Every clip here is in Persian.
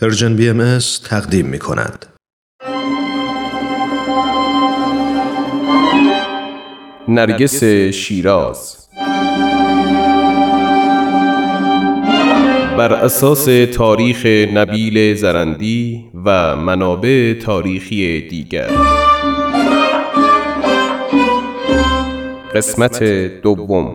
پرژن بی ام تقدیم می کند. نرگس شیراز. بر اساس تاریخ نبیل زرندی و منابع تاریخی دیگر. قسمت دوم.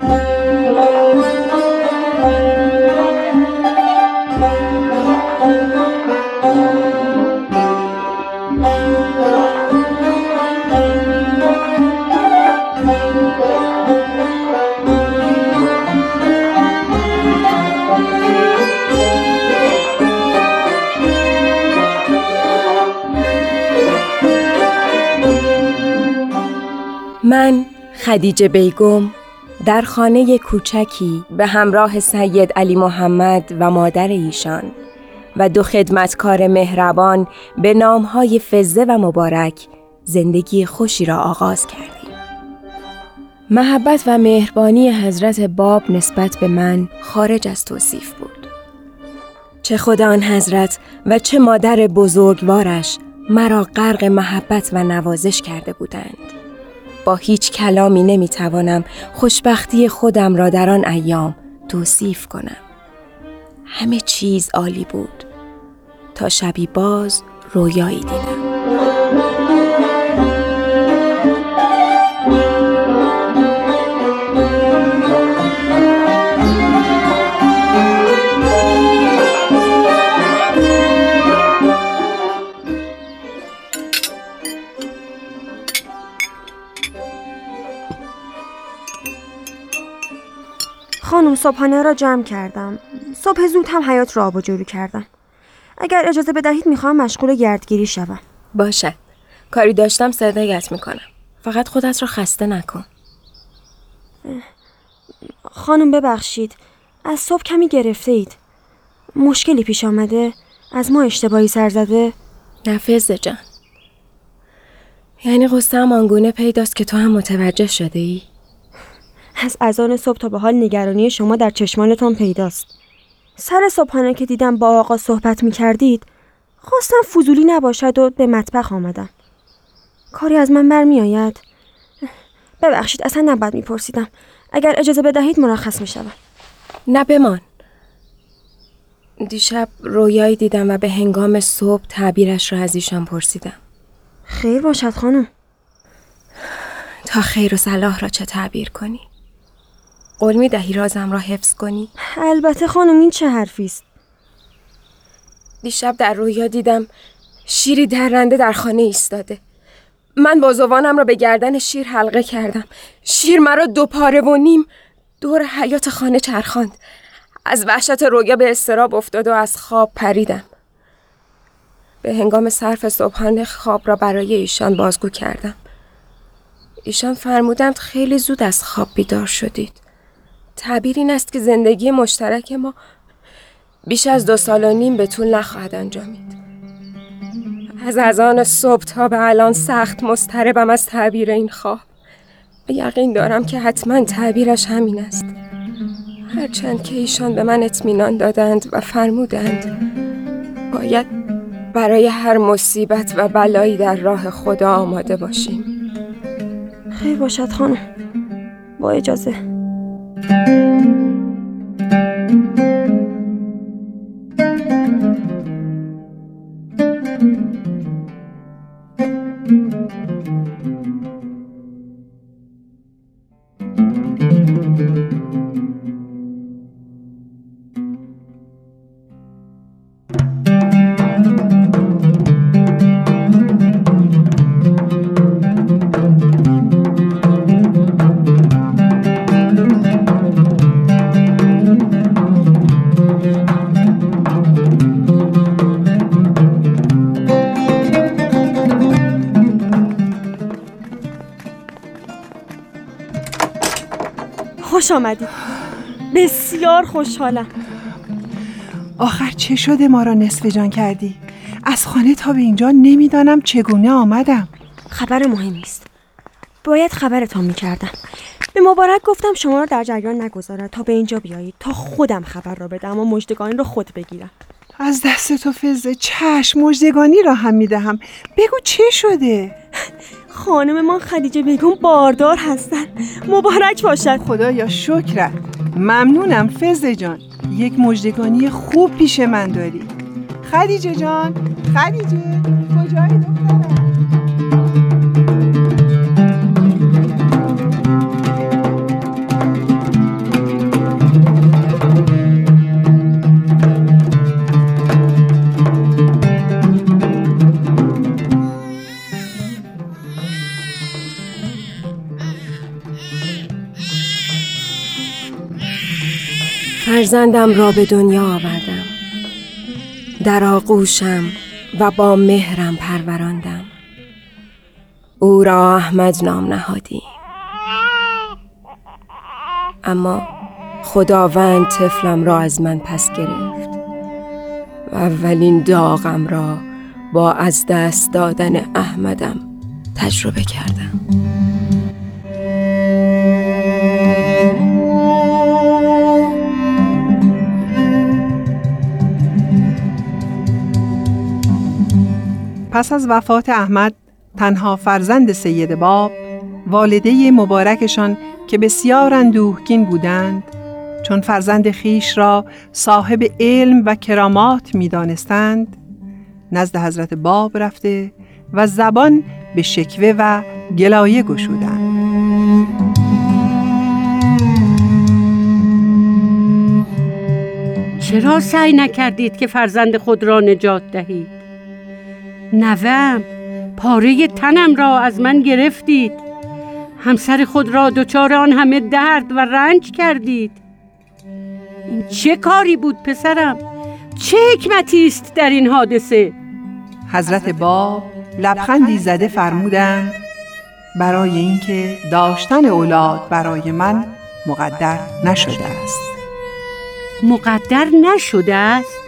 خدیجه بیگم در خانه کوچکی به همراه سید علی محمد و مادر ایشان و دو خدمتکار مهربان به نامهای فزه و مبارک زندگی خوشی را آغاز کردیم. محبت و مهربانی حضرت باب نسبت به من خارج از توصیف بود. چه خدا آن حضرت و چه مادر بزرگوارش مرا غرق محبت و نوازش کرده بودند. با هیچ کلامی نمی‌توانم خوشبختی خودم را در آن ایام توصیف کنم. همه چیز عالی بود. تا شبی باز رویایی دیدم. صبحانه را جمع کردم صبح زود هم حیات را آب و جورو کردم اگر اجازه بدهید می‌خواهم مشغول گردگیری شوم باشد. کاری داشتم صدایت می‌کنم. فقط خودت را خسته نکن. خانم ببخشید از صبح کمی گرفته اید مشکلی پیش آمده از ما اشتباهی سر زده نفذ جان. یعنی قصه آنگونه پیداست که تو هم متوجه شده ای؟ از اذان صبح تا به حال نگرانی شما در چشمانتان پیداست سر صبحانه که دیدم با آقا صحبت می کردید خواستم فضولی نباشد و به مطبخ آمدم کاری از من برمی آید ببخشید اصلا نباید میپرسیدم اگر اجازه بدهید مرخص می شود نه بمان. دیشب رویایی دیدم و به هنگام صبح تعبیرش را از ایشان پرسیدم. خیر باشد خانم تا خیر و صلاح را چه تعبیر کنی؟ قول می دهی رازم را حفظ کنی؟ البته خانم این چه حرفی است؟ دیشب در رویا دیدم شیری درنده در خانه ایستاده. من بازوانم را به گردن شیر حلقه کردم. شیر مرا دو پاره و نیم دور حیات خانه چرخاند. از وحشت رویا به استراب افتاد و از خواب پریدم. به هنگام صرف صبحانه خواب را برای ایشان بازگو کردم. ایشان فرمودند خیلی زود از خواب بیدار شدید. تعبیر این است که زندگی مشترک ما بیش از دو سال و نیم به طول نخواهد انجامید. از اذان صبح تا به الان سخت مضطربم از تعبیر این خواب. یقین دارم که حتما تعبیرش همین است. هرچند که ایشان به من اطمینان دادند و فرمودند باید برای هر مصیبت و بلایی در راه خدا آماده باشیم. خیر باشد خانم. با اجازه. thank you. خوش آمدید. بسیار خوشحالم. آخر چه شده ما را نصف جان کردی؟ از خانه تا به اینجا نمی‌دانم چگونه آمدم. خبر مهمی است باید خبرتان می‌کردم. به مبارک گفتم شما را در جریان نگذارد تا به اینجا بیایید تا خودم خبر را بدم و مژدگانی را خود بگیرم. از دست تو فزه چشم مجدگانی را هم می‌دهم. بگو چه شده؟ خانم ما خدیجه بیگم باردار هستن. مبارک باشد. خدایا شکرت ممنونم فزه جان. یک مجدگانی خوب پیش من داری. خدیجه جان خدیجه کجایی دخترم؟ فرزندم را به دنیا آوردم. در آغوشم و با مهرم پروراندم. او را احمد نام نهادی اما خداوند طفلم را از من پس گرفت. و اولین داغم را با از دست دادن احمدم تجربه کردم. پس از وفات احمد تنها فرزند سید باب والده مبارکشان که بسیار اندوهگین بودند چون فرزند خیش را صاحب علم و کرامات می دانستند نزد حضرت باب رفته و زبان به شکوه و گلایه گشودند چرا سعی نکردید که فرزند خود را نجات دهید؟ نوم پاره تنم را از من گرفتید همسر خود را دچار آن همه درد و رنج کردید این چه کاری بود پسرم؟ چه حکمتی است در این حادثه؟ حضرت باب لبخندی زده فرمودند برای اینکه داشتن اولاد برای من مقدر نشده است مقدر نشده است؟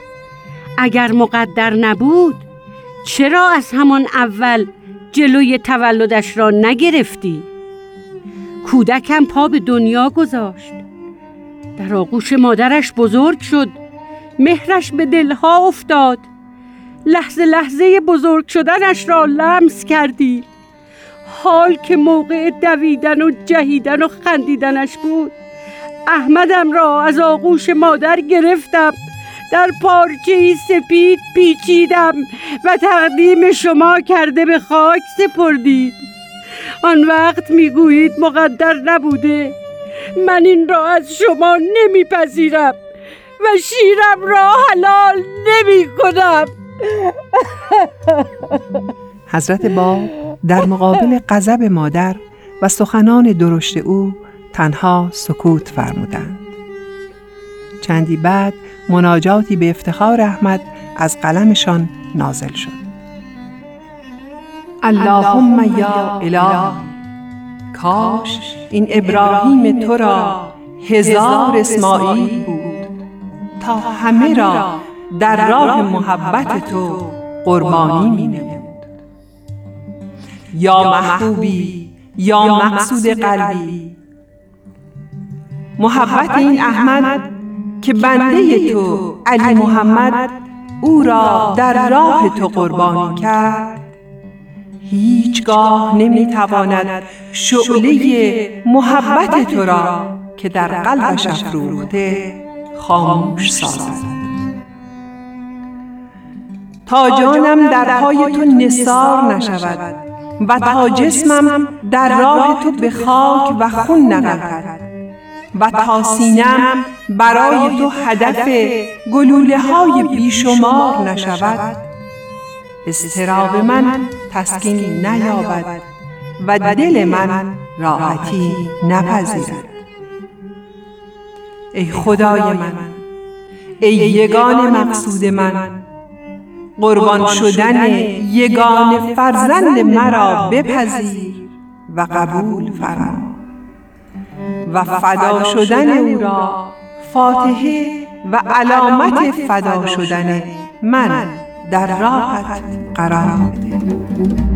اگر مقدر نبود چرا از همان اول جلوی تولدش را نگرفتی؟ کودکم پا به دنیا گذاشت. در آغوش مادرش بزرگ شد. مهرش به دلها افتاد. لحظه لحظه بزرگ شدنش را لمس کردی. حال که موقع دویدن و جهیدن و خندیدنش بود. احمدم را از آغوش مادر گرفتم. در پارچه سپید پیچیدم و تقدیم شما کرده به خاک سپردید. آن وقت می‌گویید مقدر نبوده. من این را از شما نمیپذیرم و شیرم را حلال نمی کنم حضرت باب در مقابل غضب مادر و سخنان درشت او تنها سکوت فرمودند. چندی بعد مناجاتی به افتخار احمد از قلمشان نازل شد. اللهم یا اله کاش این ابراهیم تو را هزار اسماعیل بود. تا همه را در راه محبت تو قربانی می نمود. یا محبوبی یا مقصود قلبی. محبت این احمد که بنده تو علی محمد او را در راه تو قربانی کرد. هیچگاه نمی‌تواند شعله محبت تو را که در قلبش افروخته خاموش سازد. تا جانم در پای تو نثار نشود و تا جسمم در راه تو به خاک و خون نغلطد و تا سینم برای تو هدف گلوله های بیشمار نشود. استراب من تسکین نیابد و دل من راحتی نپذیرد. ای خدای من ای یگان مقصود من. قربان شدن یگان فرزند مرا بپذیر و قبول فرما. و فدا شدن او را فاتحه و علامت فدا شدن من در راحت قرار بده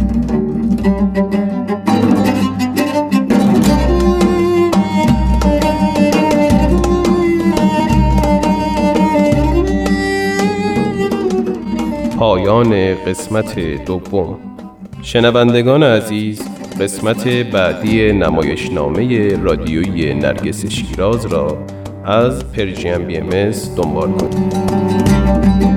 پایان قسمت دوم. شنوندگان عزیز قسمت بعدی نمایشنامه رادیویی نرگس شیراز را از پرژیم بی ام دنبال کنید.